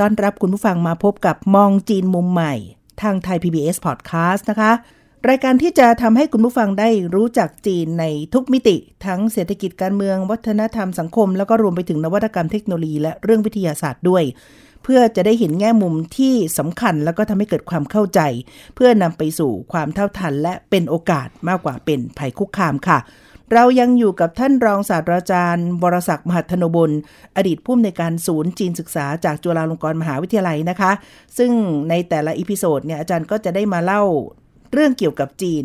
ต้อนรับคุณผู้ฟังมาพบกับมองจีนมุมใหม่ ทางไทย PBS Podcast นะคะ รายการที่จะทำให้คุณผู้ฟังได้รู้จักจีนในทุกมิติ ทั้งเศรษฐกิจการเมือง วัฒนธรรมสังคม แล้วก็รวมไปถึงนวัตกรรมเทคโนโลยีและเรื่องวิทยาศาสตร์ด้วย เพื่อจะได้เห็นแง่มุมที่สำคัญแล้วก็ทำให้เกิดความเข้าใจ เพื่อนำไปสู่ความเท่าทัน และเป็นโอกาสมากกว่าเป็นภัยคุกคามค่ะ เรายังอยู่กับท่านรองศาสตราจารย์วรศักดิ์มหัทนบุญอดีตผู้อำนวยการศูนย์จีนศึกษาจากจุฬาลงกรณ์มหาวิทยาลัยนะคะ ซึ่งในแต่ละ episode เนี่ยอาจารย์ก็จะได้มาเล่าเรื่องเกี่ยวกับจีน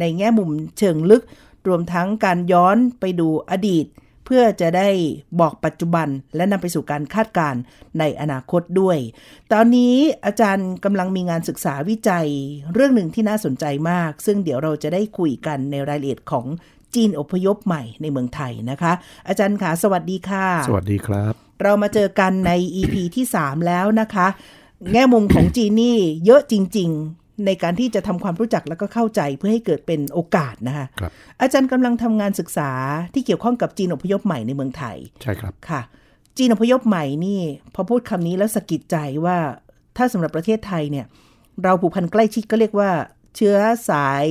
ในแง่มุมเชิงลึก รวมทั้งการย้อนไปดูอดีต เพื่อจะได้บอกปัจจุบันและนำไปสู่การคาดการณ์ในอนาคตด้วย ตอนนี้อาจารย์กำลังมีงานศึกษาวิจัย เรื่องหนึ่งที่น่าสนใจมาก ซึ่งเดี๋ยวเราจะได้คุยกันในรายละเอียดของ จีนอพยพใหม่ในเมืองไทยนะคะ อาจารย์ขาสวัสดีค่ะ สวัสดีครับ เรามาเจอกันใน EP ที่ 3 แล้วนะคะ แง่มุมของจีนนี่เยอะจริง ๆ ในการที่จะทำความรู้จักแล้วก็เข้าใจเพื่อให้เกิดเป็นโอกาสนะคะครับอาจารย์กำลังทำงานศึกษาที่เกี่ยวข้องกับจีนอพยพใหม่ในเมืองไทย ใช่ครับค่ะ จีนอพยพใหม่นี่ พอพูดคำนี้แล้วสะกิดใจว่าถ้าสำหรับประเทศไทยเนี่ย เราผูกพันใกล้ชิดก็เรียกว่า เชื้อสาย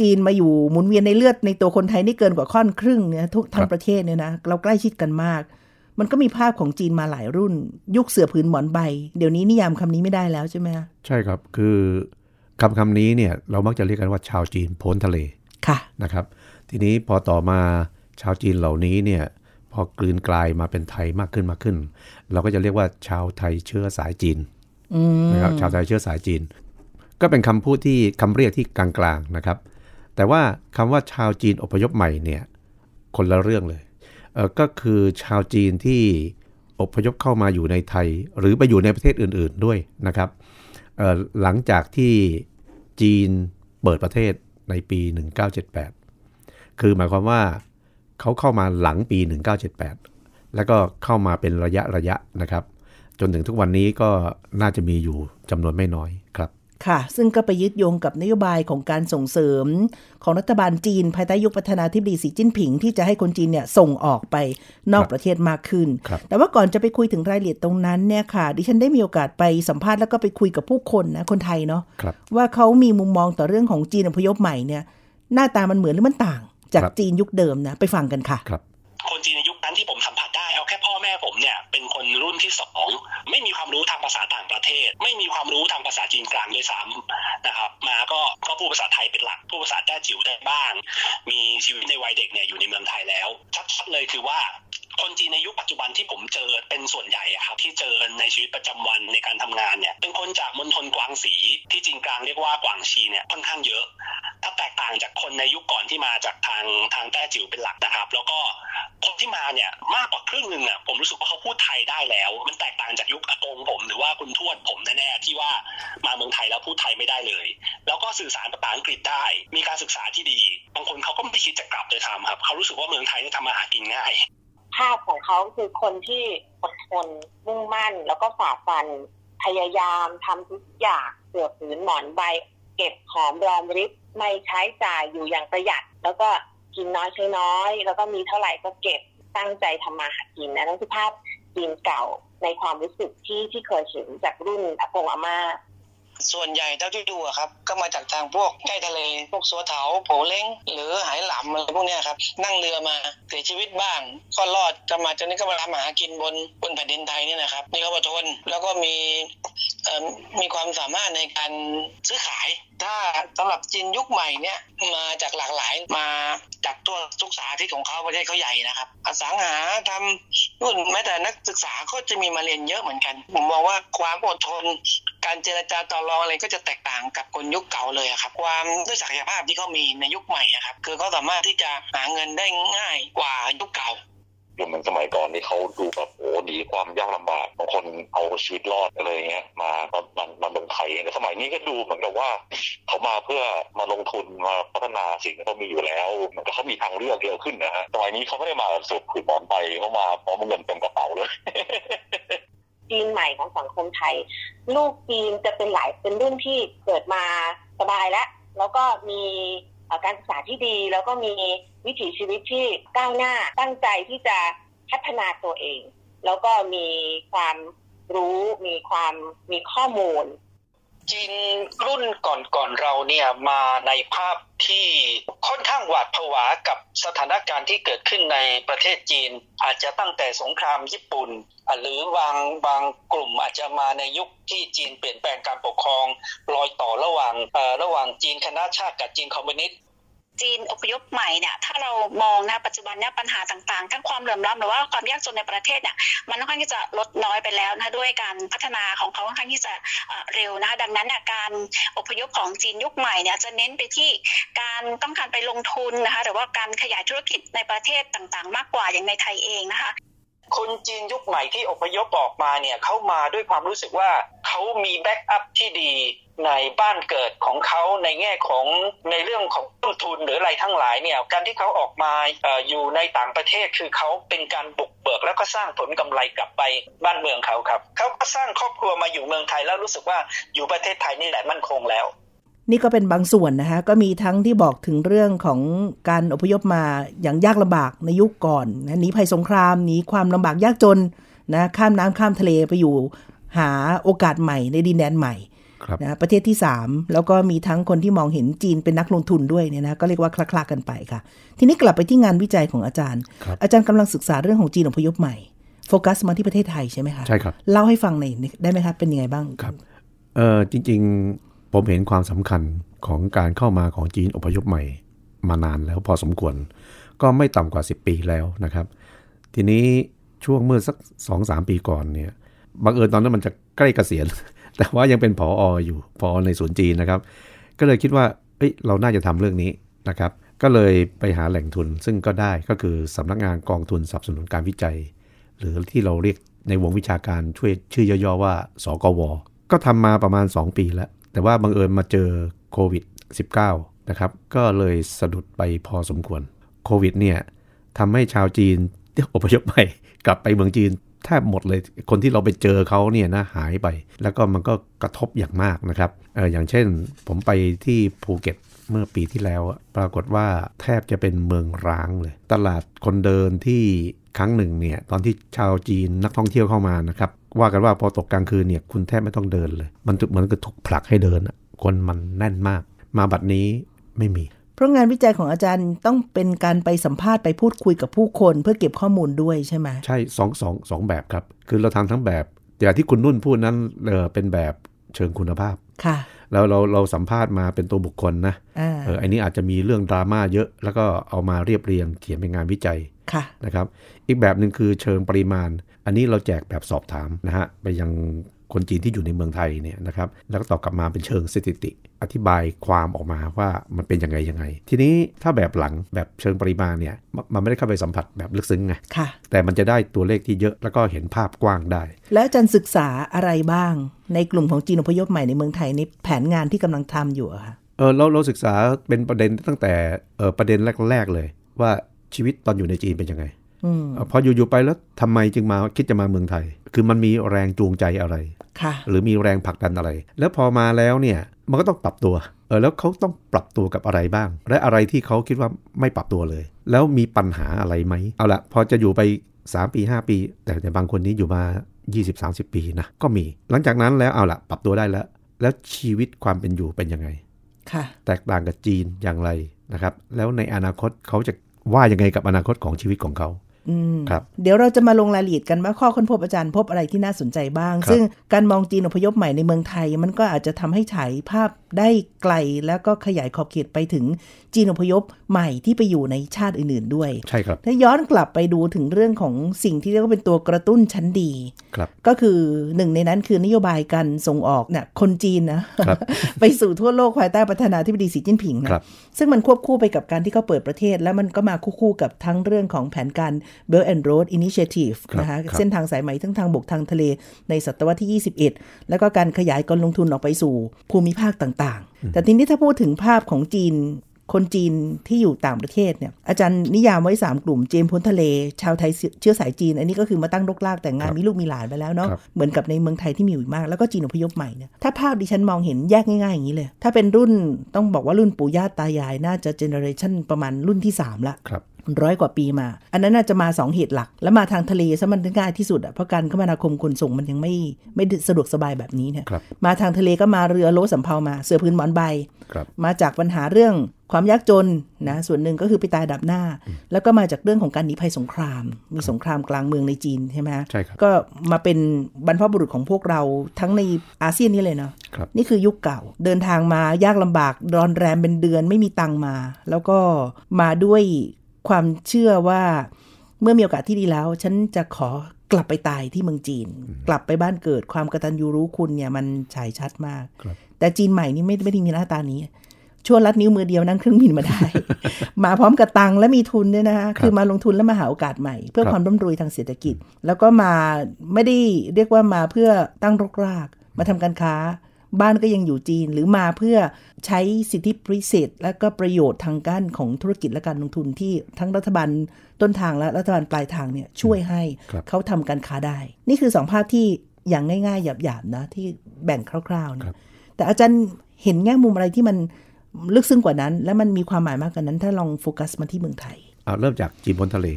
จีนมาอยู่หมุนเวียนในเลือดในตัวคนไทยนี่เกินกว่าค่อนครึ่งเนี่ยทุกทั้คงรับประเทศเนี่ยนะเราใกล้ชิดกันมาก มันก็มีภาพของจีนมาหลายรุ่น ยุคเสือผืนหมอนใบ เดี๋ยวนี้นิยามคำนี้ไม่ได้แล้วใช่ไหมคะใช่ครับคือคำคำนี้เนี่ยเรามักจะเรียกกันว่าชาวจีนพ้นทะเลค่ะนะครับ ทีนี้พอต่อมาชาวจีนเหล่านี้เนี่ยพอกลืนกลายมาเป็นไทยมากขึ้นมากขึ้น เราก็จะเรียกว่าชาวไทยเชื้อสายจีนอืมนะครับชาวไทยเชื้อสายจีน ก็เป็นคำพูดที่คำเรียกที่กลางๆนะครับ แต่ว่าคำว่าชาวจีนอพยพใหม่เนี่ยคนละเรื่องเลยเออก็คือชาวจีนที่อพยพเข้ามาอยู่ในไทย หรือไปอยู่ในประเทศอื่นๆด้วยนะครับเอ่อหลังจากที่จีนเปิดประเทศในปี 1978 คือหมายความว่าเขาเข้ามาหลังปี 1978 แล้วก็เข้ามาเป็นระยะระยะนะครับ จนถึงทุกวันนี้ก็น่าจะมีอยู่จำนวนไม่น้อยครับ ค่ะ ซึ่งก็ไปยึดโยงกับนโยบายของการส่งเสริม ของรัฐบาลจีน ภายใต้ยุคประธานาธิบดีสีจิ้นผิง ที่จะให้คนจีนเนี่ยส่งออกไปนอกครับประเทศมากขึ้นครับแต่ว่าก่อนจะไปคุยถึงรายละเอียดตรงนั้นเนี่ยค่ะ ดิฉันได้มีโอกาสไปสัมภาษณ์แล้วก็ไปคุยกับผู้คนนะคนไทยเนาะครับว่าเขามีมุมมองต่อเรื่องของจีนอพยพใหม่เนี่ยหน้าตามันเหมือนหรือมันต่าง จากครับจีนยุคเดิมนะไปฟังกันค่ะครับคนจีนในยุคนั้นที่ผมสัมผัสได้เอาแค่พ่อแม่ผมเนี่ยเป็นคนรุ่นที่สอง ไม่มีความรู้ทางภาษาต่างประเทศ ไม่มีความรู้ทางภาษาจีนกลางด้วยซ้ำนะครับมาก็ก็พูดภาษาไทยเป็นหลักพูดภาษาแต้จิ๋วได้บ้าง มีชีวิตในวัยเด็กเนี่ยอยู่ในเมืองไทยแล้วชัดๆเลยคือว่า คนจีนในยุคปัจจุบันที่ผมเจอเป็นส่วนใหญ่อะครับที่เจอในชีวิตประจำวันในการทำงานเนี่ยเป็นคนจากมณฑลกวางสีที่จีนกลางเรียกว่ากวางชีเนี่ยค่อนข้างเยอะ ถ้าแตกต่างจากคนในยุคก่อนที่มาจากทางทางแต้จิ๋วเป็นหลักนะครับ แล้วก็คนที่มาเนี่ยมากกว่าครึ่งหนึ่งอะผมรู้สึกว่าเขาพูดไทยได้แล้ว มันแตกต่างจากยุคอากงผมหรือว่าคุณทวดผมแน่ๆที่ว่ามาเมืองไทยแล้วพูดไทยไม่ได้เลย แล้วก็สื่อสารภาษาอังกฤษได้ มีการศึกษาที่ดี บางคนเขาก็ไม่คิดจะกลับเลยทำครับเขารู้สึกว่าเมืองไทยเนี่ยทำมาหากินง่าย ภาพของเขาคือคนที่อดทนมุ่งมั่น แล้วก็ฝ่าฟัน พยายามทำทุกอย่างเสือผืนหมอนใบ เก็บหอมรอมริบไม่ใช้จ่ายอยู่อย่างประหยัด แล้วก็กินน้อยใช้น้อย แล้วก็มีเท่าไหร่ก็เก็บตั้งใจทำมาหากินนะนั่นคือภาพจีนเก่าในความรู้สึกที่ที่เคยเห็นจากรุ่นอากงอาม่า ส่วนใหญ่เท่าที่ดูอะครับ ก็มาจากทางพวกใกล้ทะเล พวกสัวเถาโผเล้ง หรือหายหลำอะไรพวกเนี้ยครับ นั่งเรือมาเสียชีวิตบ้างก็รอดก็มาจนนี้ก็มาทำมาหากินบนบนแผ่นดินไทยเนี่ยนะครับมีความอดทนแล้วก็มีมีความสามารถในการซื้อขาย ถ้าสำหรับจีนยุคใหม่เนี่ยมาจากหลากหลายมาจากตัวทุกสาธิตของเขาประเทศเขาใหญ่นะครับอสังหาทำ นู่นแม้แต่นักศึกษาก็จะมีมาเรียนเยอะเหมือนกัน ผมมองว่าความอดทน การเจรจาต่อรองอะไรก็จะแตกต่างกับคนยุคเก่าเลยครับ ความด้วยศักยภาพที่เขามีในยุคใหม่นะครับ คือเขาสามารถที่จะหาเงินได้ง่ายกว่ายุคเก่า ดูเหมือนสมัยก่อนที่เขาดูแบบโอ้หนีความยากลำบากบางคนเอาชีวิตรอดอะไรเงี้ยมามามามาเมืองไทยแต่สมัยนี้ก็ดูเหมือนกับว่าเขามาเพื่อมาลงทุนมาพัฒนาสิ่งที่เขามีอยู่แล้วมือนกับเขามีทางเลือกเยอะขึ้นนะฮะสมัยนี้เขาไม่ได้มาสุดขืนหมอนไปเขามาพร้อมเงินเต็มกระเป๋าเลยจีนใหม่ของสังคมไทย ลูกจีนจะเป็นหลายเป็นรุ่นที่เกิดมาสบายแล้วแล้วก็มี การศึกษาที่ดี แล้วก็มีวิถีชีวิตที่ก้าวหน้าตั้งใจที่จะพัฒนาตัวเอง แล้วก็มีความรู้มีความมีข้อมูล จีนรุ่นก่อนๆเราเนี่ยมาในภาพที่ค่อนข้างหวาดผวากับสถานการณ์ที่เกิดขึ้นในประเทศจีน อาจจะตั้งแต่สงครามญี่ปุ่น หรือบางบางกลุ่มอาจจะมาในยุคที่จีนเปลี่ยนแปลงการปกครองรอยต่อระหว่างระหว่างจีนคณะชาติกับจีนคอมมิวนิสต์ จีนอพยพใหม่เนี่ยถ้าเรามองนะปัจจุบันเนี่ยปัญหาต่างๆ ทั้งความเหลื่อมล้ำหรือว่าความยากจนในประเทศเนี่ยมันค่อนข้างที่จะลดน้อยไปแล้วนะด้วยการพัฒนาของเขาค่อนข้างที่จะเร็วนะดังนั้นการอพยพของจีนยุคใหม่เนี่ยจะเน้นไปที่การต้องการไปลงทุนนะคะหรือว่าการขยายธุรกิจในประเทศต่างๆ มากกว่าอย่างในไทยเองนะคะ คนจีนยุคใหม่ที่อพยพออกมาเนี่ยเขามาด้วยความรู้สึกว่าเขามี backup ที่ดีในบ้านเกิดของเขาในแง่ของในเรื่องของต้นทุนหรืออะไรทั้งหลายเนี่ยการที่เขาออกมาอออยู่ในต่างประเทศคือเขาเป็นการบุกเบิกแล้วก็สร้างผลกำไรกลับไปบ้านเมืองเขาครับเขาก็สร้างครอบครัวมาอยู่เมืองไทยแล้วรู้สึกว่าอยู่ประเทศไทยนี่แหละมั่นคงแล้ว นี่ก็เป็นบางส่วนนะคะก็มีทั้งที่บอกถึงเรื่องของการอพยพมาอย่างยากลำบากในยุคก่อนนะหนีภัยสงครามหนีความลำบากยากจนนะข้ามน้ำข้ามทะเลไปอยู่หาโอกาสใหม่ในดินแดนใหม่ครับนะประเทศที่ 3 แล้วก็มีทั้งคนที่มองเห็นจีนเป็นนักลงทุนด้วยเนี่ยนะก็เรียกว่าคลาๆกันไปค่ะ ทีนี้กลับไปที่งานวิจัยของอาจารย์ครับอาจารย์กำลังศึกษาเรื่องของจีนอพยพใหม่โฟกัสมาที่ประเทศไทยใช่ไหมคะใช่ครับเล่าให้ฟังหน่อยได้ไหมครับเป็นยังไงบ้างครับเออจริง ๆ ผมเห็นความสำคัญของการเข้ามาของจีนอพยพใหม่มานานแล้วพอสมควร ก็ไม่ต่ำกว่า 10 ปีแล้วนะครับ ทีนี้ช่วงเมื่อสัก2อสปีก่อนเนี่ยบังเอิญตอนนั้นมันจะใกล้เกษียณ แต่ว่ายังเป็นผอออยู่ผอในศูนย์จีนนะครับ ก็เลยคิดว่าเอ้ยเราน่าจะทำเรื่องนี้นะครับ ก็เลยไปหาแหล่งทุนซึ่งก็ได้ก็คือสำนักงานกองทุนสนับสนุนการวิจัย หรือที่เราเรียกในวงวิชาการช่วยชื่อย่อๆว่า สกว ก็ทำมาประมาณ 2 ปีแล้ว แต่ว่าบังเอิญมาเจอโควิด -19 นะครับ ก็เลยสะดุดไปพอสมควร โควิดเนี่ยทำให้ชาวจีนที่อพยพใหม่กลับไปเมืองจีนแทบหมดเลย คนที่เราไปเจอเขาเนี่ยนะหายไป แล้วก็มันก็กระทบอย่างมากนะครับเอออย่างเช่นผมไปที่ภูเก็ตเมื่อปีที่แล้ว ปรากฏว่าแทบจะเป็นเมืองร้างเลย ตลาดคนเดินที่ครั้งหนึ่งเนี่ยตอนที่ชาวจีนนักท่องเที่ยวเข้ามานะครับ ว่ากันว่าพอตกกลางคืนเนี่ยคุณแทบไม่ต้องเดินเลย มันเหมือนกับถูกผลักให้เดินอะคนมันแน่นมาก มาบัดนี้ไม่มี เพราะงานวิจัยของอาจารย์ต้องเป็นการไปสัมภาษณ์ไปพูดคุยกับผู้คน เพื่อเก็บข้อมูลด้วยใช่ไหมใช่สองสองสองแบบครับ คือเราทำทั้งแบบอย่างที่คุณนุ่นพูดนั้นเออเป็นแบบเชิงคุณภาพค่ะแล้วเราเราสัมภาษณ์มาเป็นตัวบุคคลนะอ่าเอออันนี้อาจจะมีเรื่องดราม่าเยอะ แล้วก็เอามาเรียบเรียงเขียนเป็นงานวิจัยค่ะนะครับ อีกแบบหนึ่งคือเชิงปริมาณ อันนี้เราแจกแบบสอบถามนะฮะไปยังคนจีนที่อยู่ในเมืองไทยเนี่ยนะครับแล้วก็ตอบกลับมาเป็นเชิงสถิติ อธิบายความออกมาว่ามันเป็นยังไงยังไง ทีนี้ถ้าแบบหลังแบบเชิงปริมาณเนี่ยมันมันไม่ได้เข้าไปสัมผัสแบบลึกซึ้งไงค่ะแต่มันจะได้ตัวเลขที่เยอะแล้วก็เห็นภาพกว้างได้ แล้วอาจารย์ศึกษาอะไรบ้าง ในกลุ่มของจีนอพยพใหม่ในเมืองไทยในแผนงานที่กำลังทำอยู่อะค่ะเออเราเราศึกษาเป็นประเด็นตั้งแต่เออประเด็นแรก ๆเลย ว่าชีวิตตอนอยู่ในจีนเป็นยังไง อืมเอ่อพออยู่ๆไปแล้วทำไมจึงมาคิดจะมาเมืองไทย คือมันมีแรงจูงใจอะไรค่ะหรือมีแรงผลักดันอะไร แล้วพอมาแล้วเนี่ยมันก็ต้องปรับตัวเออแล้วเขาต้องปรับตัวกับอะไรบ้าง และอะไรที่เขาคิดว่าไม่ปรับตัวเลย แล้วมีปัญหาอะไรไหมเอาละพอจะอยู่ไป 3 ปี 5 ปี แต่แต่บางคนนี้อยู่มา 20-30 ปีนะก็มี หลังจากนั้นแล้วเอาละปรับตัวได้แล้ว แล้วชีวิตความเป็นอยู่เป็นยังไงค่ะแตกต่างกับจีนอย่างไรนะครับ แล้วในอนาคตเขาจะว่ายังไงกับอนาคตของชีวิตของเขาอืม ครับเดี๋ยวเราจะมาลงรายละเอียดกันว่าข้อค้นพบอาจารย์พบอะไรที่น่าสนใจบ้างครับซึ่งการมองจีนอพยพใหม่ในเมืองไทย มันก็อาจจะทำให้ฉายภาพได้ไกลแล้วก็ขยายขอบเขตไปถึงจีนอพยพใหม่ที่ไปอยู่ในชาติอื่นๆด้วยใช่ครับถ้าย้อนกลับไปดูถึงเรื่องของสิ่งที่เรียกว่าเป็นตัวกระตุ้นชั้นดีครับก็คือหนึ่งในนั้นคือนโยบายการส่งออกเนี่ยคนจีนนะครับไปสู่ทั่วโลกภายใต้ประธานาธิบดีสีจิ้นผิงนะครับซึ่งมันควบคู่ไปกับการที่เขาเปิดประเทศ แล้วมันก็มาคู่ๆกับทั้งเรื่องของแผนการ Belt and Road Initiative ครับนะคะครับเส้นทางสายไหมทั้งทางบกทางทะเลในศตวรรษที่ 21 แล้วก็การขยายการลงทุนออกไปสู่ภูมิภาคต่างๆ แต่ทีนี้ถ้าพูดถึงภาพของจีนคนจีนที่อยู่ต่างประเทศเนี่ยอาจารย์นิยามไว้ 3 กลุ่มจีนพ้นทะเล ชาวไทยเชื้อสายจีน อันนี้ก็คือมาตั้งรกรากแต่งงานครับมีลูกมีหลานไปแล้วเนาะครับเหมือนกับในเมืองไทยที่มีอยู่อีกมาก แล้วก็จีนอพยพใหม่เนี่ยถ้าภาพดิฉันมองเห็นแยกง่ายๆอย่างนี้เลย ถ้าเป็นรุ่นต้องบอกว่ารุ่นปู่ย่าตายายน่าจะเจเนอเรชันประมาณรุ่นที่ 3 ละค รับร้อยกว่าปีมา อันนั้นน่าจะมา 2 เหตุหลัก แล้วมาทางทะเลซะมันง่ายที่สุดอะเพราะการคมนาคมขนส่งมันยังไม่ไม่สะดวกสบายแบบนี้เนี่ยครับมาทางทะเลก็มาเรือโลสำเภามาเสือพื้นหมอนใบครับมาจากปัญหาเรื่องความยากจนนะส่วนหนึ่งก็คือไปตายดับหน้า แล้วก็มาจากเรื่องของการหนีภัยสงคราม มีสงครามกลางเมืองในจีนใช่ไหมฮะใช่ครับก็มาเป็นบรรพบุรุษของพวกเราทั้งในอาเซียนนี่เลยเนาะครับนี่คือยุคเก่าเดินทางมายากลำบากรอนแรมเป็นเดือนไม่มีตังค์มา แล้วก็มาด้วย ความเชื่อว่าเมื่อมีโอกาสที่ดีแล้ว ฉันจะขอกลับไปตายที่เมืองจีน กลับไปบ้านเกิดความกตัญญูรู้คุณเนี่ยมันฉายชัดมากครับแต่จีนใหม่นี่ไม่ไม่ได้มีหน้าตานี้ชั่วลัดนิ้วมือเดียวนั่งเครื่องบินมาได้ มาพร้อมกับตังค์และมีทุนด้วยนะคะคือมาลงทุนแล้วมาหาโอกาสใหม่ เพื่อครับความร่ำรวยทางเศรษฐกิจ แล้วก็มาไม่ได้เรียกว่ามาเพื่อตั้งรกราก มาทำการค้า บ้านก็ยังอยู่จีนหรือมาเพื่อใช้สิทธิพิเศษ และก็ประโยชน์ทางการของธุรกิจและการลงทุนที่ทั้งรัฐบาลต้นทางและรัฐบาลปลายทางเนี่ยช่วยให้ครับเขาทำการค้าได้ นี่คือสองภาพที่อย่างง่ายๆหยาบๆนะที่แบ่งคร่าวๆครันะบแต่อาจารย์เห็นแง่มุมอะไรที่มันลึกซึ้งกว่านั้น และมันมีความหมายมากกว่านั้น ถ้าลองโฟกัสมาที่เมืองไทยเอาเริ่มจากจีนบนทะเล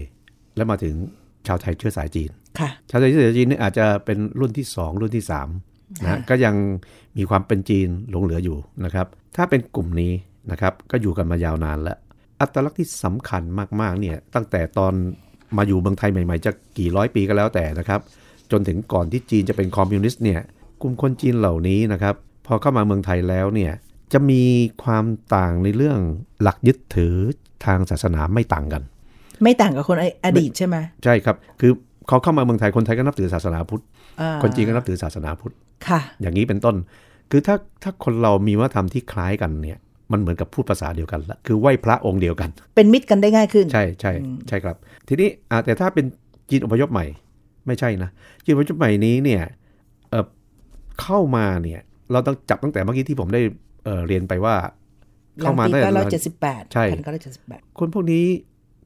แล้วมาถึงชาวไทยเชื้อสายจีน ค่ะ ชาวไทยเชื้อสายจีนเนี่ยอาจจะเป็นรุ่นที่ 2 รุ่นที่ 3 นะฮะก็ยังมีความเป็นจีนหลงเหลืออยู่นะครับ ถ้าเป็นกลุ่มนี้นะครับก็อยู่กันมายาวนานแล้ว อัตลักษณ์ที่สำคัญมากๆเนี่ยตั้งแต่ตอนมาอยู่เมืองไทยใหม่ๆจะกี่ร้อยปีก็แล้วแต่นะครับ จนถึงก่อนที่จีนจะเป็นคอมมิวนิสต์เนี่ยกลุ่มคนจีนเหล่านี้นะครับพอเข้ามาเมืองไทยแล้วเนี่ยจะมีความต่างในเรื่องหลักยึดถือทางศาสนาไม่ต่างกัน ไม่ต่างกับคนอดีตใช่ไหมใช่ครับ คือเขาเข้ามาเมืองไทยคนไทยก็นับถือศาสนาพุทธอ่าคนจีนก็นับถือศาสนาพุทธ ค่ะ อย่างนี้เป็นต้น คือถ้าถ้าคนเรามีวัฒนธรรมที่คล้ายกันเนี่ย มันเหมือนกับพูดภาษาเดียวกันละคือไหว้พระองค์เดียวกัน เป็นมิตรกันได้ง่ายขึ้น ใช่ใช่ใช่ครับ ทีนี้อ่าแต่ถ้าเป็นจีนอพยพใหม่ ไม่ใช่นะจีนอพยพใหม่นี้เนี่ยเออเข้ามาเนี่ย เราต้องจับตั้งแต่เมื่อกี้ที่ผมได้เอ่อเรียนไปว่าหลัเข้างมาปีได้เก้าร้อยเจ็ดสิบแปดใช่พันเก้าร้อยเจ็ดสิบแปดคนพวกนี้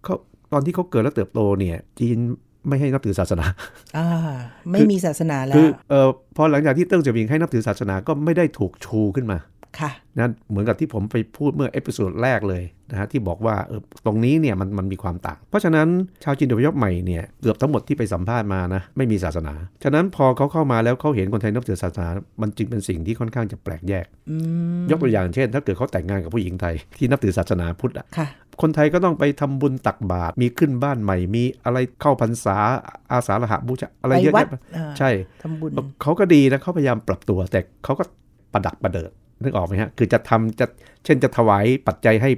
เขาตอนที่เขาเกิดและเติบโตเนี่ย จีน ไม่ให้นับถือศาสนาอ่าไม่มีศาสนาแล้คือวเอ่อพอหลังจากที่เติ้งเสี่ยวผิงให้นับถือศาสนาก็ไม่ได้ถูกชูขึ้นมา ค่ะนะเหมือนกับที่ผมไปพูดเมื่อ episode แรกเลยนะฮะที่บอกว่าเออตรงนี้เนี่ยมันมันมีความต่าง เพราะฉะนั้นชาวจีนอพยพใหม่เนี่ยเกือบทั้งหมดที่ไปสัมภาษณ์มานะไม่มีศาสนา ฉะนั้นพอเขาเข้ามาแล้วเขาเห็นคนไทยนับถือศาสนา มันจึงเป็นสิ่งที่ค่อนข้างจะแปลกแยกอืมยกตัวอย่างเช่น ถ้าเกิดเขาแต่งงานกับผู้หญิงไทยที่นับถือศาสนาพุทธอะค่ะคนไทยก็ต้องไปทำบุญตักบาตรมีขึ้นบ้านใหม่ มีอะไรเข้าพรรษาอาสาฬหบูชาอะไรไปเยอะวัดแยะอ่าใช่ทำบุญเขาก็ดีนะเขาพยายามปรับตัวแต่เขาก็ประดักประเดิด นึกออกไหมฮะ คือจะทำจะเช่นจะถวายปัจจัยให้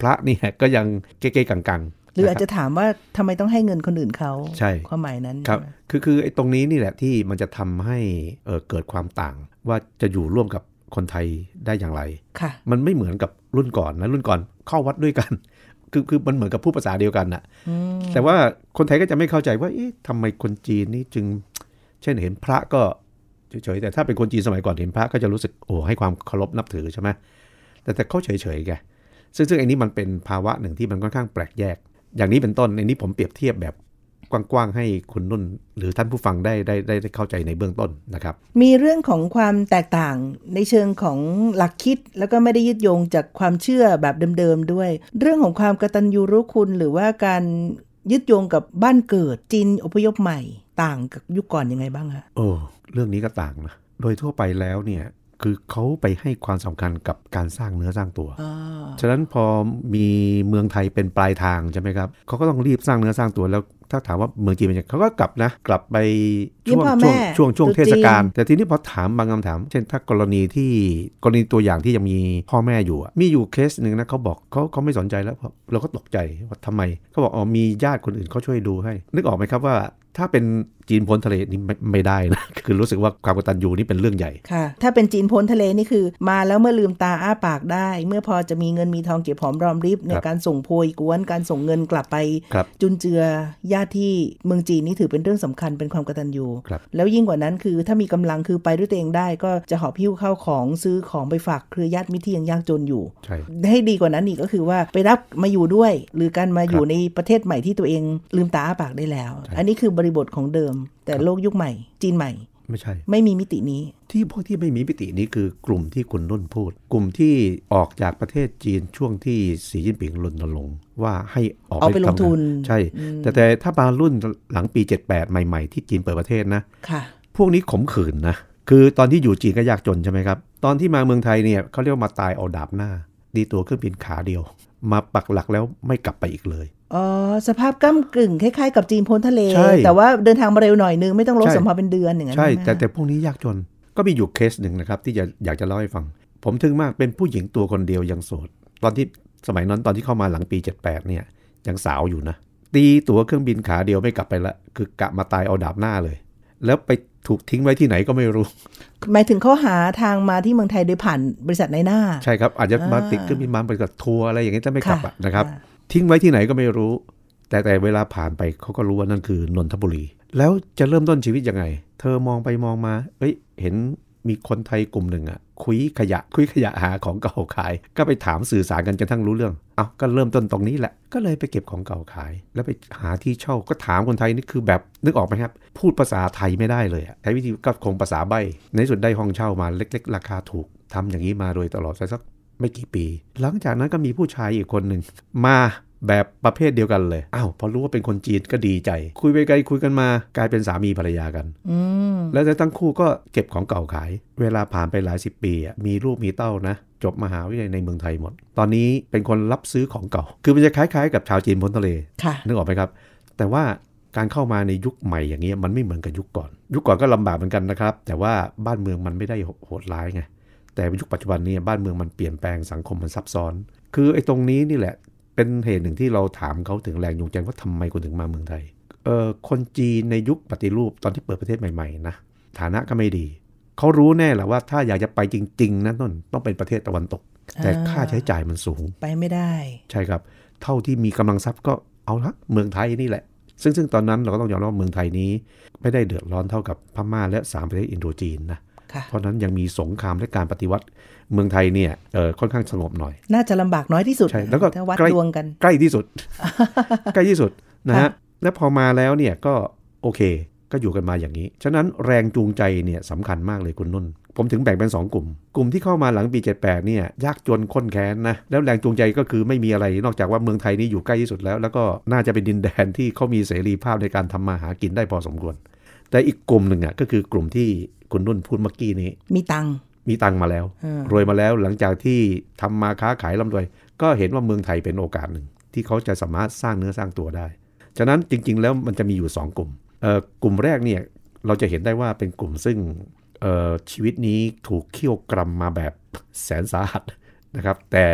พระเนี่ยก็ยังเก๊ๆกังๆ หรืออาจนคบจะถามว่าทำไมต้องให้เงินคนอื่นเขาใช่ความหมายนั้นครับใช่ไหมคือคือไอ้ตรงนี้นี่แหละที่มันจะทำให้เอ่อเกิดความต่าง ว่าจะอยู่ร่วมกับคนไทยได้อย่างไรค่ะ มันไม่เหมือนกับรุ่นก่อนนะรุ่นก่อนเข้าวัดด้วยกัน คือคือมันเหมือนกับพูดภาษาเดียวกันน่ะอืมแต่ว่าคนไทยก็จะไม่เข้าใจว่าเอ๊ะทำไมคนจีนนี่จึง เช่นเห็นพระก็ เฉยๆแต่ถ้าเป็นคนจีนสมัยก่อนเห็นพระก็จะรู้สึกโอ้ให้ความเคารพนับถือใช่ไหมแต่แต่เขาเฉยๆแกซึ่งซึ่งอันนี้มันเป็นภาวะหนึ่งที่มันค่อนข้างแปลกแยก อย่างนี้เป็นต้นในนี้ผมเปรียบเทียบแบบกว้างๆให้คุณนุ่น หรือท่านผู้ฟังได้ได้ได้ได้เข้าใจในเบื้องต้นนะครับ มีเรื่องของความแตกต่างในเชิงของหลักคิด แล้วก็ไม่ได้ยึดโยงจากความเชื่อแบบเดิมๆด้วย เรื่องของความกตัญญูรู้คุณหรือว่าการยึดโยงกับบ้านเกิดจีนอพยพใหม่ ต่างกับยุคก่อนยังไงบ้างคะโอ้เรื่องนี้ก็ต่างนะโดยทั่วไปแล้วเนี่ยคือเขาไปให้ความสำคัญกับการสร้างเนื้อสร้างตัวอ่าฉะนั้นพอมีเมืองไทยเป็นปลายทางใช่ไหมครับเขาก็ต้องรีบสร้างเนื้อสร้างตัวแล้วถ้าถามว่าเมืองจีนเป็นยังไงเขาก็กลับนะ กลับไปช่วงเยี่ยมพ่อช่วงแม่ช่วงช่วงตรุษเทศกาลจีนแต่ทีนี้พอถามบางคำถาม เช่นถ้ากรณีที่กรณีตัวอย่างที่ยังมีพ่อแม่อยู่อะมีอยู่เคสหนึ่งนะเขาบอกเขาเขาไม่สนใจแล้วเพราะเราก็ตกใจว่าทำไมเขาบอกอ๋อมีญาติคนอื่นเขาช่วยดูให้ นึกออกไหมครับว่า ถ้าเป็นจีนพ้นทะเลนี่ไม่ไม่ได้นะ คือรู้สึกว่าความกตัญญูนี่เป็นเรื่องใหญ่ ค่ะ ถ้าเป็นจีนพ้นทะเลนี่คือ มาแล้วเมื่อลืมตาอ้าปากได้ เมื่อพอจะมีเงินมีทองเก็บหอมรอมริบในการส่งโพยกวนการส่งเงินกลับไปครับจุนเจือญาติที่เมืองจีนนี่ถือเป็นเรื่องสำคัญเป็นความกตัญญูครับแล้วยิ่งกว่านั้นคือถ้ามีกำลังคือไปด้วยตัวเองได้ ก็จะหอบพิ้วเข้าของซื้อของไปฝากเครือญาติมิตรที่ยังยากจนอยู่ใช่ให้ดีกว่านั้นอีกก็คือว่าไปรับมาอยู่ด้วย หรือการมาอยู่ครับในประเทศใหม่ที่ตัวเองลืมตาอ้าปากได้แล้วใช่อันนี้คือบริบทของเดิมแต่โลกยุคใหม่ จีนใหม่ ไม่ใช่ ไม่มีมิตินี้ ที่พวกที่ไม่มีมิตินี้คือกลุ่มที่คุณนุ่นพูด กลุ่มที่ออกจากประเทศจีนช่วงที่สีจิ้นผิงรณรงค์ว่าให้ออกเอาไปลงทุนทำาใช่ แต่แต่ถ้ามารุ่นหลังปี 78 ใหม่ ๆ ที่จีนเปิดประเทศนะค่ะ พวกนี้ขมขื่นนะคือตอนที่อยู่จีนก็ยากจนใช่ไหมครับ ตอนที่มาเมืองไทยเนี่ยเขาเรียกว่ามาตายเอาดาบหน้า ดีตัวเครื่องบินขาเดียว มาปักหลักแล้วไม่กลับไปอีกเลย อ๋อสภาพก้ากึ่งคล้ายๆกับจีนพ้นทะเลใช่แต่ว่าเดินทางมาเร็วหน่อยนึงไม่ต้องลงใช่สมภาเป็นเดือนอย่างนั้นใช่ไหมแต่แต่พวกนี้ยากจนก็มีอยู่เคสหนึ่งนะครับ ที่จะอยากจะเล่าให้ฟัง ผมทึ่งมากเป็นผู้หญิงตัวคนเดียวยังโสด ตอนที่สมัยนั้นตอนที่เข้ามาหลังปี 78 เนี่ยยังสาวอยู่นะ ตีตั๋วเครื่องบินขาเดียวไม่กลับไปละ คือกะมาตายเอาดาบหน้าเลย แล้วไปถูกทิ้งไว้ที่ไหนก็ไม่รู้ หมายถึงเขาหาทางมาที่เมืองไทยโดยผ่านบริษัทในหน้า ใช่ครับอาจจะมาอ่าติดเครื่องบินมาบริษัททัวร์อะไรอย่างนี้ถ้าไม่กลับอะค่ะนะครับค่ะ ทิ้งไว้ที่ไหนก็ไม่รู้ แต่แต่เวลาผ่านไปเขาก็รู้ว่านั่นคือนนทบุรี แล้วจะเริ่มต้นชีวิตยังไง เธอมองไปมองมา เอ้ย เห็นมีคนไทยกลุ่มหนึ่งอะคุยขยะคุยขยะหาของเก่าขาย ก็ไปถามสื่อสารกันจนทั้งรู้เรื่อง เอาก็เริ่มต้นตรงนี้แหละ ก็เลยไปเก็บของเก่าขาย แล้วไปหาที่เช่าก็ถามคนไทยนี่คือแบบนึกออกไหมครับ พูดภาษาไทยไม่ได้เลยใช้วิธีก็คงภาษาใบในที่สุดได้ห้องเช่ามาเล็ก ๆ ราคาถูกทำอย่างนี้มาโดยตลอดสัก ไม่กี่ปี หลังจากนั้นก็มีผู้ชายอีกคนหนึ่งมาแบบประเภทเดียวกันเลย อ้าว พอรู้ว่าเป็นคนจีนก็ดีใจ คุยไปไกลคุยกันมากลายเป็นสามีภรรยากันอืมแล้วทั้งคู่ก็เก็บของเก่าขาย เวลาผ่านไปหลายสิบปีอะมีลูกมีเต้านะ จบมหาวิทยาลัยในเมืองไทยหมด ตอนนี้เป็นคนรับซื้อของเก่า คือมันจะคล้ายๆ กับชาวจีนพ้นทะเลค่ะนึกออกไหมครับ แต่ว่าการเข้ามาในยุคใหม่อย่างนี้ยมันไม่เหมือนกับยุคก่อน ยุคก่อนก็ลำบากเหมือนกันนะครับ แต่ว่าบ้านเมืองมันไม่ได้โหดร้ายไง แต่ยุคปัจจุบันนี้บ้านเมืองมันเปลี่ยนแปลงสังคมมันซับซ้อน คือไอ้ตรงนี้นี่แหละเป็นเหตุหนึ่งที่เราถามเขาถึงแรงจูงใจว่าทำไมคุณถึงมาเมืองไทยเออคนจีนในยุคปฏิรูปตอนที่เปิดประเทศใหม่ๆนะฐานะก็ไม่ดีเขารู้แน่แหละว่าถ้าอยากจะไปจริงๆนะต้นต้องเป็นประเทศตะวันตก แต่อ่าค่าใช้จ่ายมันสูง ไปไม่ได้ ใช่ครับ เท่าที่มีกำลังทรัพย์ก็เอาละเมืองไทยนี่แหละ ซึ่งซึ่งตอนนั้นเราก็ต้องยอมรับว่าเมืองไทยนี้ ไม่ได้เดือดร้อนเท่ากับพม่าและสามประเทศอินโดจีนนะค่ะ เพราะฉะนั้นยังมีสงครามและการปฏิวัติเมืองไทยเนี่ยเออค่อนข้างสงบหน่อย น่าจะลำบากน้อยที่สุดใช่แล้วก็ถ้าวัดใกล้ดวงกัน ใกล้ที่สุด ใกล้ที่สุดนะค่ะฮะและพอมาแล้วเนี่ยก็โอเค ก็อยู่กันมาอย่างนี้ ฉะนั้นแรงจูงใจเนี่ยสำคัญมากเลยคุณนุ่น ผมถึงแบ่งเป็น 2 กลุ่ม กลุ่มที่เข้ามาหลังปี 78 เนี่ยยากจนข้นแค้นนะ แล้วแรงจูงใจก็คือไม่มีอะไร นอกจากว่าเมืองไทยนี่อยู่ใกล้ที่สุดแล้ว แล้วก็น่าจะเป็นดินแดนที่เขามีเสรีภาพในการทำมาหากินได้พอสมควร แต่อีกกลุ่มหนึ่งอะก็คือกลุ่มที่คุณนุ่นพูดเมื่อกี้นี้ มีตังค์มีตังค์มาแล้วอืมรวยมาแล้วหลังจากที่ทำมาค้าขายร่ำรวย ก็เห็นว่าเมืองไทยเป็นโอกาสหนึ่ง ที่เขาจะสามารถสร้างเนื้อสร้างตัวได้ ฉะนั้นจริง ๆ แล้วมันจะมีอยู่ 2 กลุ่มเอ่อกลุ่มแรกเนี่ยเราจะเห็นได้ว่าเป็นกลุ่มซึ่งเอ่อชีวิตนี้ถูกเคี่ยวกรำมาแบบแสนสาหัสนะครับ แต่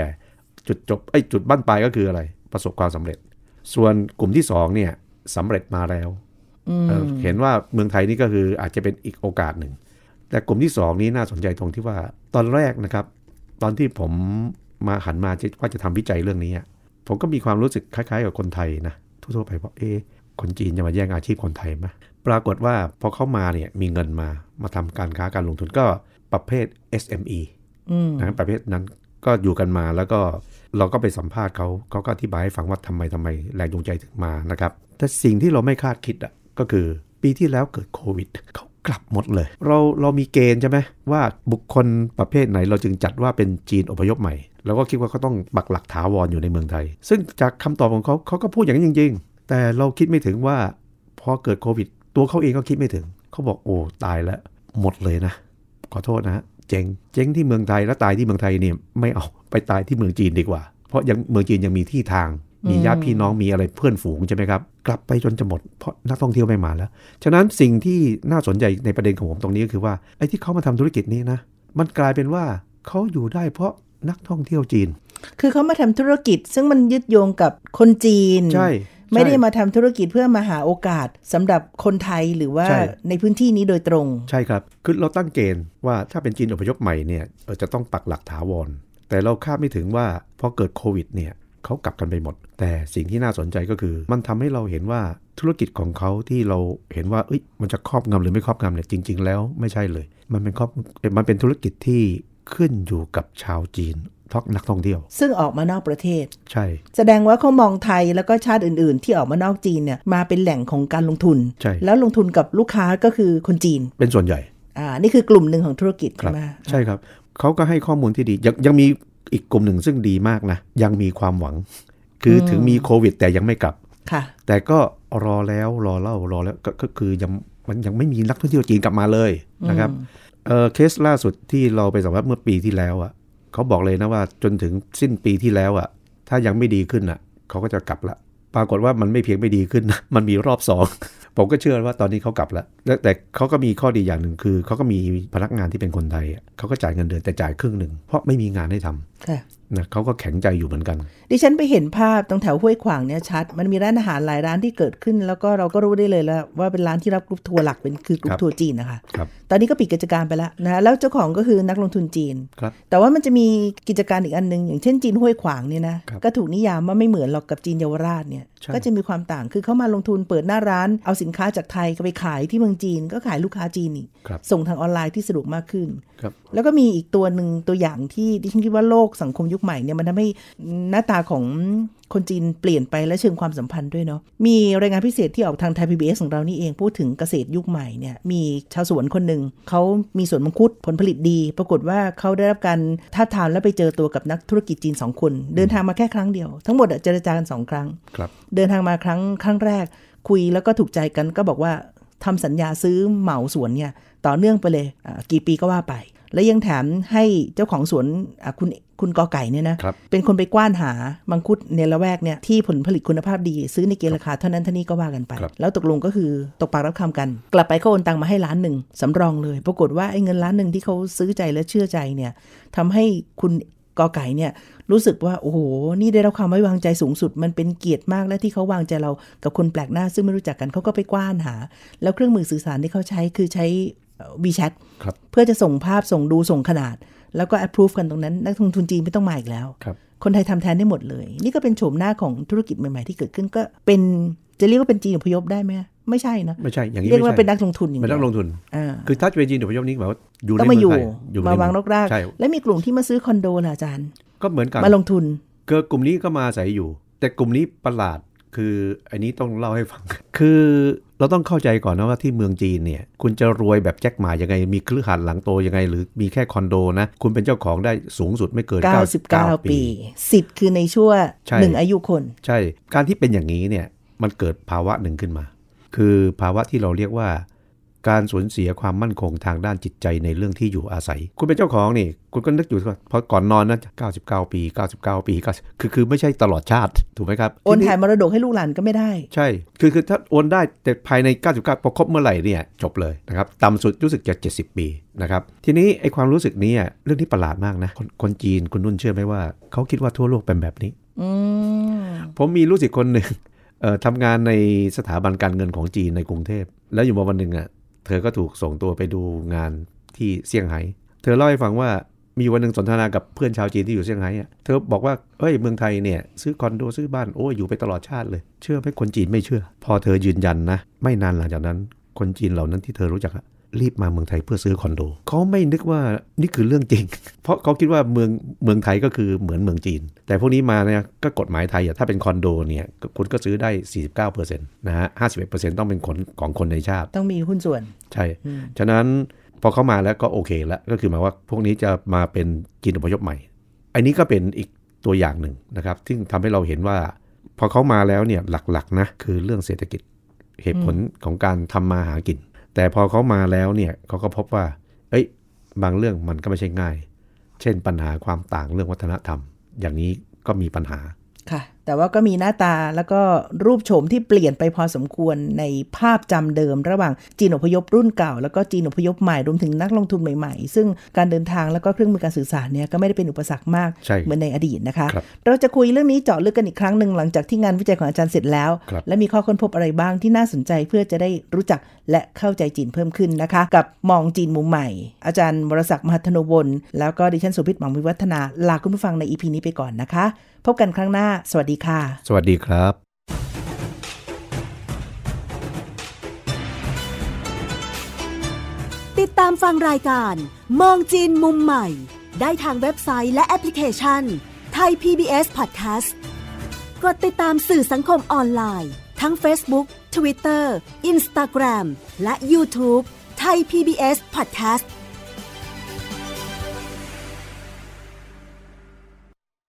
จุดจบไอ้ยจุดบั้นปลายก็คืออะไร ประสบความสำเร็จ ส่วนกลุ่มที่2เนี่ยสำเร็จมาแล้วอืม เอ่อเห็นว่าเมืองไทยนี่ก็คืออาจจะเป็นอีกโอกาสหนึ่ง แต่กลุ่มที่ 2 นี้น่าสนใจตรงที่ว่าตอนแรกนะครับ ตอนที่ผมมาหันมาจะว่าจะทำวิจัยเรื่องนี้อะผมก็มีความรู้สึกคล้ายๆ กับคนไทยนะทั่วๆไปว่าเอ๊ะคนจีนจะมาแย่งอาชีพคนไทยไหมปรากฏว่าพอเข้ามาเนี่ยมีเงินมามาทำการค้าการลงทุนก็ประเภท SME อืมนะประเภทนั้นก็อยู่กันมาแล้วก็เราก็ไปสัมภาษณ์เขาเขาก็อธิบายให้ฟังว่าทำไมทำไมแรงจูงใจถึงมานะครับ แต่สิ่งที่เราไม่คาดคิดอะ ก็คือปีที่แล้วเกิดโควิดเขากลับหมดเลย เราเรามีเกณฑ์ใช่ไหมว่าบุคคลประเภทไหนเราจึงจัดว่าเป็นจีนอพยพใหม่เราก็คิดว่าเขาต้องปักหลักถาวรอยู่ในเมืองไทย ซึ่งจากคำตอบของเขาเขาก็พูดอย่างนั้จริง ๆ แต่เราคิดไม่ถึงว่าพอเกิดโควิด ตัวเขาเองก็คิดไม่ถึง เขาบอกโอ้ตายแล้วหมดเลยนะ ขอโทษนะฮะเจ๊งเจ๊งที่เมืองไทยแล้วตายที่เมืองไทยเนี่ยไม่เอาไปตายที่เมืองจีนดีกว่า เพราะยังเมืองจีนยังมีที่ทาง มีญาติพี่น้องมีอะไรเพื่อนฝูงใช่ไหมครับกลับไปจนจะหมดเพราะนักท่องเที่ยวไม่มาแล้ว ฉะนั้นสิ่งที่น่าสนใจในประเด็นของผมตรงนี้ก็คือว่าไอ้ที่เขามาทำธุรกิจนี้นะมันกลายเป็นว่าเขาอยู่ได้เพราะนักท่องเที่ยวจีน คือเขามาทำธุรกิจซึ่งมันยึดโยงกับคนจีนใช่ไม่ได้ใช่มาทำธุรกิจเพื่อมาหาโอกาสสำหรับคนไทยหรือว่าใช่ในพื้นที่นี้โดยตรง ใช่ครับคือเราตั้งเกณฑ์ว่าถ้าเป็นจีนอพยพใหม่เนี่ยเอ่อจะต้องปักหลักถาวรแต่เราคาดไม่ถึงว่าพอเกิดโควิดเนี่ย เขากลับกันไปหมด แต่สิ่งที่น่าสนใจก็คือ มันทำให้เราเห็นว่าธุรกิจของเขาที่เราเห็นว่าเอ้ยมันจะครอบงำหรือไม่ครอบงำเนี่ยจริง ๆ แล้วไม่ใช่เลย มันเป็นครอบมันเป็นธุรกิจที่ขึ้นอยู่กับชาวจีนทอกนักท่องเที่ยว ซึ่งออกมานอกประเทศ ใช่ แสดงว่าเขามองไทยแล้วก็ชาติอื่น ๆ ที่ออกมานอกจีนเนี่ยมาเป็นแหล่งของการลงทุน ใช่ แล้วลงทุนกับลูกค้าก็คือคนจีน เป็นส่วนใหญ่ อ่า นี่คือกลุ่มหนึ่งของธุรกิจครัใช่บไหมใช่ครับเขาก็ให้ข้อมูลที่ดี ยังยังมี อีกกลุ่มหนึ่งซึ่งดีมากนะ ยังมีความหวัง คือถึงมีโควิด แต่ยังไม่กลับค่ะ แต่ก็รอแล้วรอเล่ารอแล้วก็ก็คือยังมันยังไม่มีนักท่องเที่ยวจีนกลับมาเลยนะครับเออเคสล่าสุดที่เราไปสัมภาษณ์เมื่อปีที่แล้วอะเขาบอกเลยนะว่าจนถึงสิ้นปีที่แล้วอะ ถ้ายังไม่ดีขึ้นอะเขาก็จะกลับละ ปรากฏว่ามันไม่เพียงไม่ดีขึ้น มันมีรอบสอง ผมก็เชื่อว่าตอนนี้เขากลับแล้ว แต่เขาก็มีข้อดีอย่างหนึ่งคือ เขาก็มีพนักงานที่เป็นคนไทย เขาก็จ่ายเงินเดือนแต่จ่ายครึ่งหนึ่ง เพราะไม่มีงานให้ทำค่ะ นะเขาก็แข็งใจอยู่เหมือนกัน ดิฉันไปเห็นภาพตรงแถวห้วยขวางเนี่ยชัด มันมีร้านอาหารหลายร้านที่เกิดขึ้น แล้วก็เราก็รู้ได้เลยแล้วว่าเป็นร้านที่รับกรุ๊ปทัวร์หลักเป็นคือกรุ๊ครัปบทัวร์จีนนะคะครับตอนนี้ก็ปิดกิจการไปแล้วนะแล้วเจ้าของก็คือนักลงทุนจีนครับแต่ว่ามันจะมีกิจการอีกอันหนึง อย่างเช่นจีนห้วยขวางเนี่ยนะครับก็ถูกนิยามว่าไม่เหมือนหรอกกับจีนเยาวราชเนี่ยใช่ก็จะมีความต่างคือเขามาลงทุนเปิดหน้าร้าน เอาสินค้าจากไทยก็ไปขายที่เมืองจีน ก็ขายลูกค้าจีนอีกครับส่งทางออนไลน์ที่สะดวกมากขึ้นครับแล้วก็มีอีกตัวหนึ่งตัวอย่างที่ดิฉันคิดว่าโลกสังคมยุคใหม่เนี่ยมันทำให้หน้าตาของคนจีนเปลี่ยนไปและเชิงความสัมพันธ์ด้วยเนาะ มีรายงานพิเศษที่ออกทางไทยพีบีของเรานี่เองพูดถึงเกษตรยุคใหม่เนี่ย มีชาวสวนคนหนึ่งเขามีสวนมังคุดผลผลิตดี ปรากฏว่าเขาได้รับการท้าบทามและไปเจอตัวกับนักธุรกิจจีนสองคน เดินทางมาแค่ครั้งเดียว ทั้งหมดอะเจรจากันสองครั้งครับเดินทางมาครั้งครั้งแรก คุยแล้วก็ถูกใจกันก็บอกว่าทำสัญญาซื้อเหมาสวนเนี่ยต่อเนื่องไปเลยอ่ากี่ปีก็ว่าไป และยังแถมให้เจ้าของสวนอ่าคุณคุณกอไก่เนี่ยนะครับเป็นคนไปกว้านหามังคุดในละแวกเนี่ยที่ผลผลิตคุณภาพดี ซื้อในเกณฑ์ราคาเท่านั้นเท่านี้ก็ว่ากันไปครับแล้วตกลงก็คือตกปากรับคำกัน กลับไปเขาโอนตังมาให้ล้านหนึ่งสำรองเลย ปรากฏว่าไอ้เงินล้านหนึ่งที่เขาซื้อใจและเชื่อใจเนี่ยทำให้คุณกอไก่เนี่ยรู้สึกว่า โอ้โห นี่ได้รับความไว้วางใจสูงสุด มันเป็นเกียรติมากและที่เขาวางใจเรากับคนแปลกหน้าซึ่งไม่รู้จักกันเขาก็ไปกว้านหา แล้วเครื่องมือสื่อสารที่เขาใช้คือใช้ วีแชทครับเพื่อจะส่งภาพส่งดูส่งขนาด แล้วก็ approve กันตรงนั้น นักลงทุนจีนไม่ต้องมาอีกแล้วครับคนไทยทำแทนได้หมดเลย นี่ก็เป็นโฉมหน้าของธุรกิจใหม่ๆที่เกิดขึ้นก็เป็นจะเรียกว่าเป็นจีนอพยพได้ไหมไม่ใช่นะไม่ใช่อย่างนี้เรียกไม่ว่าใช่เป็นนักลงทุนอย่างเป็นเดีนัยกวลงทุนอ่าคือถ้าจะเป็นจีนอพยพนี้หมายว่าอยู่ในต้องมาอยู่เงไทอยู่ในมาวางรกรากใช่และมีกลุ่มที่มาซื้อคอนโดล่ะอาจารย์ ก็เหมือนกันมาลงทุนก็กลุ่มนี้ก็มาอาศัยอยู่ แต่กลุ่มนี้ประหลาดคืออันนี้ต้องเล่าให้ฟัง คือ เราต้องเข้าใจก่อนนะว่าที่เมืองจีนเนี่ย คุณจะรวยแบบแจ็คหมายังไง มีคลือหาดหลังโตยังไง หรือมีแค่คอนโดนะ คุณเป็นเจ้าของได้สูงสุดไม่เกิน 99 ปี สิทธิ์คือในชั่วใช่หนึ่งอายุคน ใช่ การที่เป็นอย่างนี้เนี่ย มันเกิดภาวะหนึ่งขึ้นมา คือภาวะที่เราเรียกว่า การสูญเสียความมั่นคงทางด้านจิตใจในเรื่องที่อยู่อาศัย คุณเป็นเจ้าของนี่ คุณก็นึกอยู่ว่าพอก่อนนอนนะ99 ปี 99 ปีก็คือคือไม่ใช่ตลอดชาติถูกไหมครับโอนทีถ่ายมรดกให้ลูกหลานก็ไม่ได้ ใช่ คือคือถ้าโอนได้แต่ภายใน 99พอครบเมื่อไหร่เนี่ยจบเลยนะครับต่ำสุดรู้สึกจะ 70 ปีนะครับทีนี้ไอ้ความรู้สึกนี้อะเรื่องที่ประหลาดมากนะคนคนจีนคุณนุ่นเชื่อไหมว่าเขาคิดว่าทั่วโลกเป็นแบบนี้อืมผมมีรู้สึกคนหนึ่งเอ่อทำงานในสถาบันการเงินของจีนในกรุงเทพ แล้วอยู่มาวันหนึ่งอะ เธอก็ถูกส่งตัวไปดูงานที่เซี่ยงไฮ้เธอเล่าให้ฟังว่ามีวันหนึ่งสนทนากับเพื่อนชาวจีนที่อยู่เซี่ยงไฮ้เธอบอกว่าเอ้ยเมืองไทยเนี่ยซื้อคอนโดซื้อบ้านโอ้ยอยู่ไปตลอดชาติเลย เชื่อไหมคนจีนไม่เชื่อ พอเธอยืนยันนะ ไม่นานหลังจากนั้น คนจีนเหล่านั้นที่เธอรู้จักะ รีบมาเมืองไทยเพื่อซื้อคอนโดเขาไม่นึกว่านี่คือเรื่องจริง เพราะเขาคิดว่าเมืองเมืองไทยก็คือเหมือนเมืองจีน แต่พวกนี้มาเนี่ยก็กฎหมายไทยอะถ้าเป็นคอนโดเนี่ยก็คุณก็ซื้อได้ 49%นะฮะ51%ต้องเป็นคนของคนในชาติ ต้องมีหุ้นส่วน ใช่ ฉะนั้นพอเข้ามาแล้วก็โอเคแล้วก็คือหมายว่าพวกนี้จะมาเป็นจีนอพยพใหม่ อันนี้ก็เป็นอีกตัวอย่างหนึ่งนะครับ ซึ่งทำให้เราเห็นว่า พอเขามาแล้วเนี่ยหลักๆนะคือเรื่องเศรษฐกิจเหตุผลของการทำมาหากิน แต่พอเขามาแล้วเนี่ยเขาก็พบว่า เอ้ย บางเรื่องมันก็ไม่ใช่ง่าย เช่นปัญหาความต่างเรื่องวัฒนธรรม อย่างนี้ก็มีปัญหาค่ะ แต่แต่ว่าก็มีหน้าตาแล้วก็รูปโฉมที่เปลี่ยนไปพอสมควรในภาพจำเดิม ระหว่างจีนอพยพรุ่นเก่า แล้วก็จีนอพยพใหม่รวมถึงนักลงทุนใหม่ๆ ซึ่งการเดินทางแล้วก็เครื่องมือการสื่อสารเนี่ยก็ไม่ได้เป็นอุปสรรคมากใช่เหมือนในอดีตนะคะครับเราจะคุยเรื่องนี้เจาะลึกกันอีกครั้งหนึ่งหลังจากที่งานวิจัยของอาจารย์เสร็จแล้วครับและมีข้อค้นพบอะไรบ้างที่น่าสนใจเพื่อจะได้รู้จักและเข้าใจจีนเพิ่มขึ้นนะคะ กับมองจีนมุมใหม่ อาจารย์วรศักดิ์มหัทโนบลแล้วก็ดิฉันสุพิษหมังวิวัฒนาลาคุณผู้ฟังในอีพีนี้ไปก่อนนะคะพบกันครั้งหน้า สวัสดีค่ะ สวัสดีครับ ติดตามฟังรายการ มองจีนมุมใหม่ ได้ทางเว็บไซต์และแอปพลิเคชันไทย PBS Podcast กดติดตามสื่อสังคมออนไลน์ ทั้ง Facebook Twitter Instagram และ YouTube ไทย PBS Podcast